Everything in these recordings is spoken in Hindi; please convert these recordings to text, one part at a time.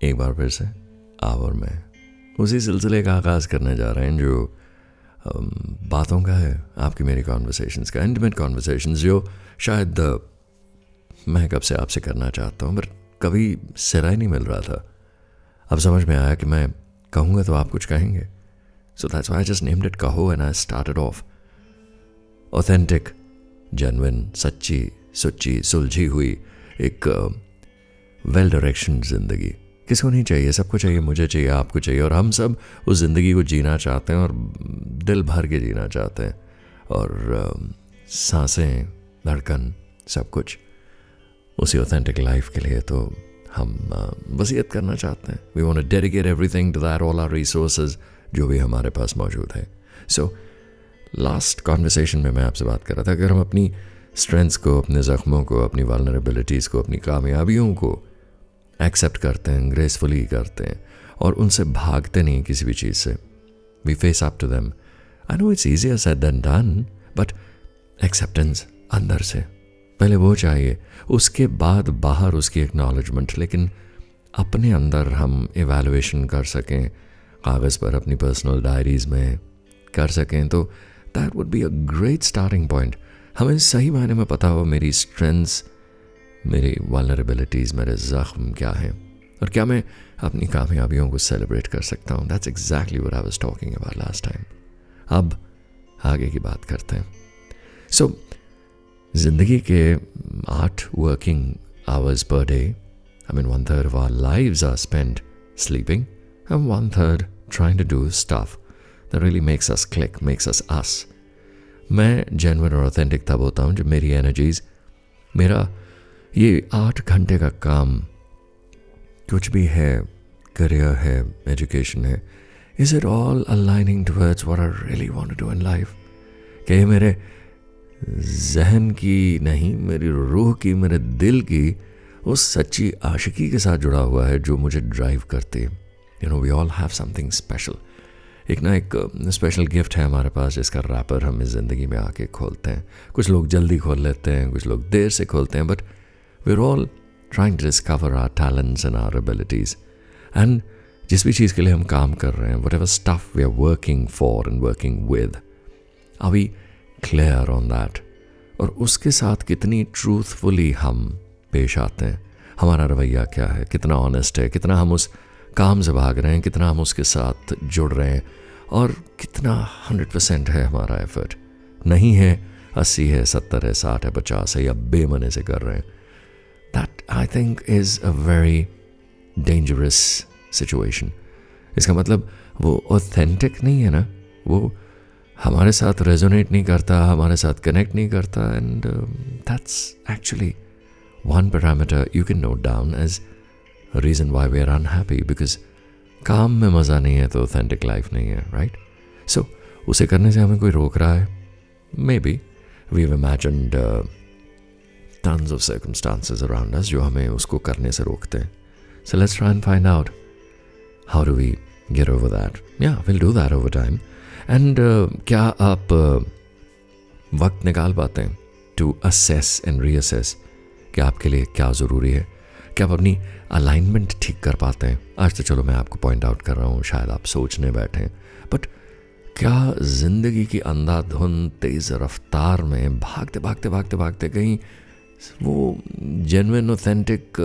एक बार फिर से, आप और मैं, उसी सिलसिले का आगाज़ करने जा रहे हैं जो बातों का है, आपकी मेरी कॉन्वर्सेशंस का इंटीमेट कॉन्वर्सेशंस जो शायद, मैं कब से आपसे करना चाहता हूँ पर कभी सिरा नहीं मिल रहा था। अब समझ में आया कि मैं कहूँगा तो आप कुछ कहेंगे। So that's I just named it कहो and I started off authentic genuine सच्ची, सुच्ची, सुलझी हुई एक वेल डायरेक्शन ज़िंदगी। किसको नहीं चाहिए? सबको चाहिए, मुझे चाहिए, आपको चाहिए। और हम सब उस ज़िंदगी को जीना चाहते हैं और दिल भर के जीना चाहते हैं। और साँसें, धड़कन, सब कुछ उसी ऑथेंटिक लाइफ के लिए तो हम वसीयत करना चाहते हैं। We want dedicate everything to that all our resource जो भी हमारे पास मौजूद है। सो लास्ट कॉन्वर्सेशन में मैं आपसे बात कर रहा था अगर हम अपनी स्ट्रेंथ्स को, अपने ज़ख्मों को, अपनी वालनरेबिलिटीज़ को, अपनी कामयाबियों को एक्सेप्ट करते हैं ग्रेसफुली करते हैं और उनसे भागते नहीं किसी भी चीज़ से। We face up to them I know it's easier said than done but acceptance अंदर से। पहले वो चाहिए, उसके बाद बाहर उसकी एक्नॉलेजमेंट लेकिन अपने अंदर हम इवेलुएशन कर सकें, कागज़ पर अपनी पर्सनल डायरीज़ में कर सकें तो that would be a great starting point हमें सही मायने में पता हो मेरी स्ट्रेंथ्स मेरी वालनरेबिलिटीज़ मेरे ज़ख्म क्या हैं? और क्या मैं अपनी कामयाबियों को सेलिब्रेट कर सकता हूँ? That's exactly what I was talking about last time अब आगे की बात करते हैं। सो so, ज़िंदगी के आठ working hours per day I mean one third of our our spend sleeping sleeping one third trying to do stuff stuff really makes us click makes us us. मैं जेनवन और ऑथेंटिक तब होता हूँ जब मेरी एनर्जीज मेरा ये आठ घंटे का काम कुछ भी है करियर है एजुकेशन है is it all aligning towards what I really want to do in life कि ये मेरे जहन की नहीं, मेरी रूह की, मेरे दिल की उस सच्ची आशिकी के साथ जुड़ा हुआ है जो मुझे ड्राइव करती है? You know we all have something special एक ना एक स्पेशल गिफ्ट है हमारे पास, जिसका रैपर हम इस ज़िंदगी में आके खोलते हैं। कुछ लोग जल्दी खोल लेते हैं, कुछ लोग देर से खोलते हैं but are all trying to discover our talents and our abilities and जिस भी चीज़ के लिए हम काम कर रहे हैं whatever stuff we are working for and working with are we clear on that और उसके साथ कितनी ट्रूथफुली हम पेश आते हैं? हमारा रवैया क्या है? कितना ऑनेस्ट है? कितना हम उस काम से भाग रहे हैं? कितना हम उसके साथ जुड़ रहे हैं? और कितना हंड्रेड परसेंट है हमारा एफर्ट नहीं है, अस्सी है, सत्तर है, साठ है, पचास है या बेमने से कर रहे हैं। I think is a very dangerous situation इसका मतलब वो ऑथेंटिक नहीं है ना? वो हमारे साथ रेजोनेट नहीं करता, हमारे साथ कनेक्ट नहीं करता and that's actually one parameter you can note down as reason why we are unhappy because काम में मज़ा नहीं है तो ऑथेंटिक लाइफ नहीं है राइट सो उसे करने से हमें कोई रोक रहा है? Maybe we have imagined tons of circumstances around us जो हमें उसको करने से रोकते हैं। So let's try and find out how do we get over that? Yeah we'll do that over time. And uh, क्या आप uh, वक्त निकाल पाते हैं टू असेस एंड रीअसेस कि आपके लिए क्या ज़रूरी है? क्या आप अपनी अलाइनमेंट ठीक कर पाते हैं? आज तो चलो मैं आपको पॉइंट आउट कर रहा हूँ शायद आप सोचने बैठे बट क्या ज़िंदगी की अंधाधुन तेज़ रफ्तार में भागते भागते भागते भागते कहीं वो जेनविन ऑथेंटिक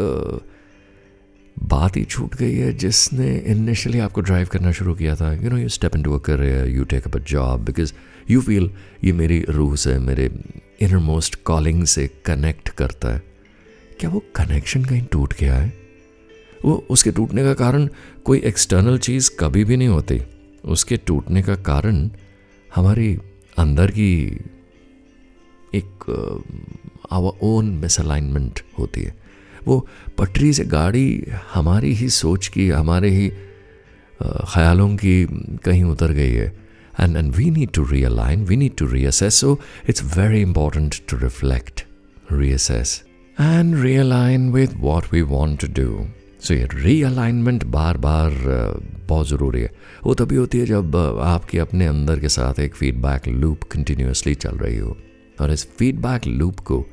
बात ही छूट गई है जिसने इनिशियली आपको ड्राइव करना शुरू किया था। You know you step into a career you take up a job because you feel ये मेरी रूह से, मेरे इनर मोस्ट कॉलिंग से कनेक्ट करता है। क्या वो कनेक्शन कहीं टूट गया है? वो उसके टूटने का कारण कोई एक्सटर्नल चीज़ कभी भी नहीं होती। उसके टूटने का कारण हमारी अंदर की एक आवर ओन मिसअलाइनमेंट होती है। वो पटरी से गाड़ी हमारी ही सोच की, हमारे ही ख्यालों की कहीं उतर गई है। And and we need to realign, we need to reassess, so it's very important to reflect, reassess, and realign with what we want to do सो ये रीअलाइनमेंट बार बार बहुत ज़रूरी है। वो तभी होती है जब आपके अपने अंदर के साथ एक फीडबैक लूप कंटिन्यूसली चल रही हो। और इस फीडबैक लूप को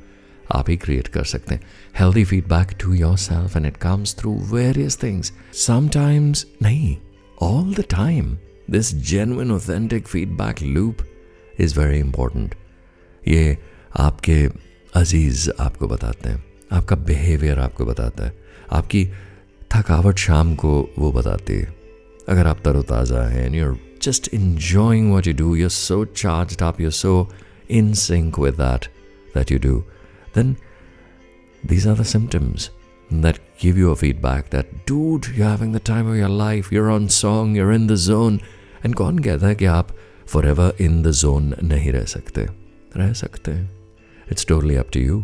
आप ही क्रिएट कर सकते हैं। Healthy feedback to yourself and it comes through various things sometimes नहीं all the time this genuine authentic feedback loop is very important ये आपके अज़ीज़ आपको बताते हैं आपका बिहेवियर आपको बताता है आपकी थकावट शाम को वो बताती है। अगर आप तरोताज़ा हैं and you're just enjoying what you do, you're so charged up, you're so in sync with that that you do, then these are the symptoms that give you a feedback that, dude, you're having the time of your life, you're on song, you're in the zone. And कौन कहता है कि आप forever in the zone नहीं रह सकते रह सकते हैं It's totally up to you.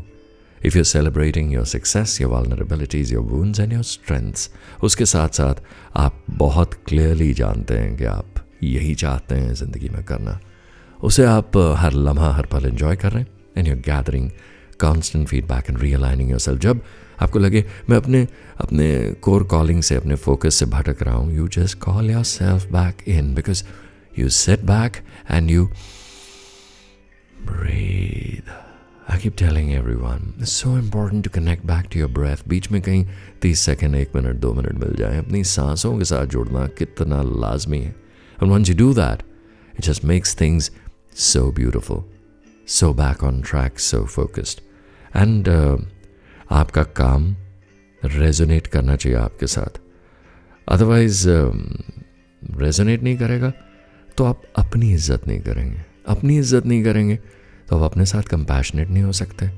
If you're celebrating your success, your vulnerabilities, your wounds and your strengths, उसके साथ साथ आप बहुत clearly जानते हैं कि आप यही चाहते हैं ज़िंदगी में करना उसे आप हर लम्हा हर पल इन्जॉय कर रहे हैं and your gathering constant feedback and realigning yourself जब आपको लगे मैं अपने अपने कोर कॉलिंग से, अपने फोकस से भटक रहा हूँ you just call yourself back in because you sit back and you breathe I keep telling everyone so important to connect back to your breath बीच में कहीं तीस सेकेंड एक मिनट दो मिनट मिल जाए, अपनी सांसों के साथ जुड़ना कितना लाजमी है। And when you do that it just makes things so beautiful so back on track so focused And uh, आपका काम रेजोनेट करना चाहिए आपके साथ। अदरवाइज़ रेजोनेट नहीं करेगा तो आप अपनी इज़्ज़त नहीं करेंगे। अपनी इज़्ज़त नहीं करेंगे तो आप अपने साथ कंपैशनेट नहीं हो सकते।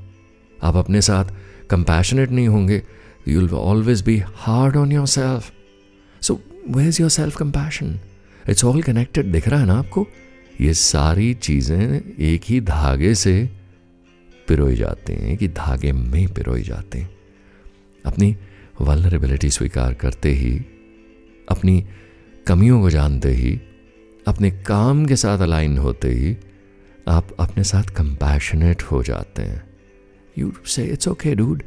आप अपने साथ कंपैशनेट नहीं होंगे you will always be hard on yourself so where is your self compassion it's all connected दिख रहा है ना आपको? ये सारी चीज़ें एक ही धागे से पिरोई जाते हैं, कि धागे में पिरोई जाते हैं। अपनी वलरेबिलिटी स्वीकार करते ही, अपनी कमियों को जानते ही, अपने काम के साथ अलाइन होते ही, आप अपने साथ कंपैशनेट हो जाते हैं। You say it's okay dude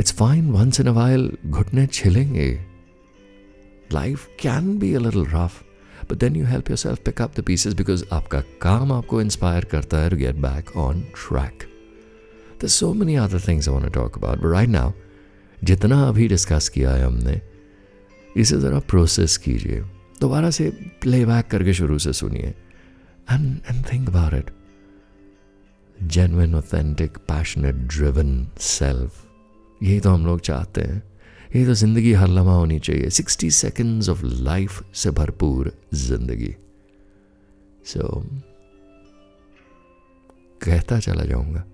it's fine once in a while घुटने छिलेंगे। Life can be a little rough but then you help yourself pick up the pieces because आपका काम आपको इंस्पायर करता है to get back on track. There's so many other things I want to talk about, but right now, जितना अभी डिस्कस किया है हमने इसे ज़रा प्रोसेस कीजिए। दोबारा से प्लेबैक करके शुरू से सुनिए। And and think about it genuine authentic passionate driven self यही तो हम लोग चाहते हैं। ये तो ज़िंदगी हर लम्हा होनी चाहिए। सिक्सटी सेकेंड्स ऑफ़ लाइफ से भरपूर ज़िंदगी। सो so, कहता चला जाऊँगा।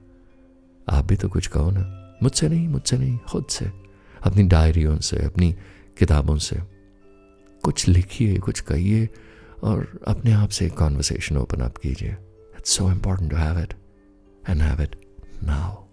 आप भी तो कुछ कहो ना। मुझसे नहीं मुझसे नहीं, खुद से। अपनी डायरियों से, अपनी किताबों से। कुछ लिखिए, कुछ कहिए और अपने आप से कॉन्वर्सेशन ओपन अप कीजिए। It's so important to have it and have it now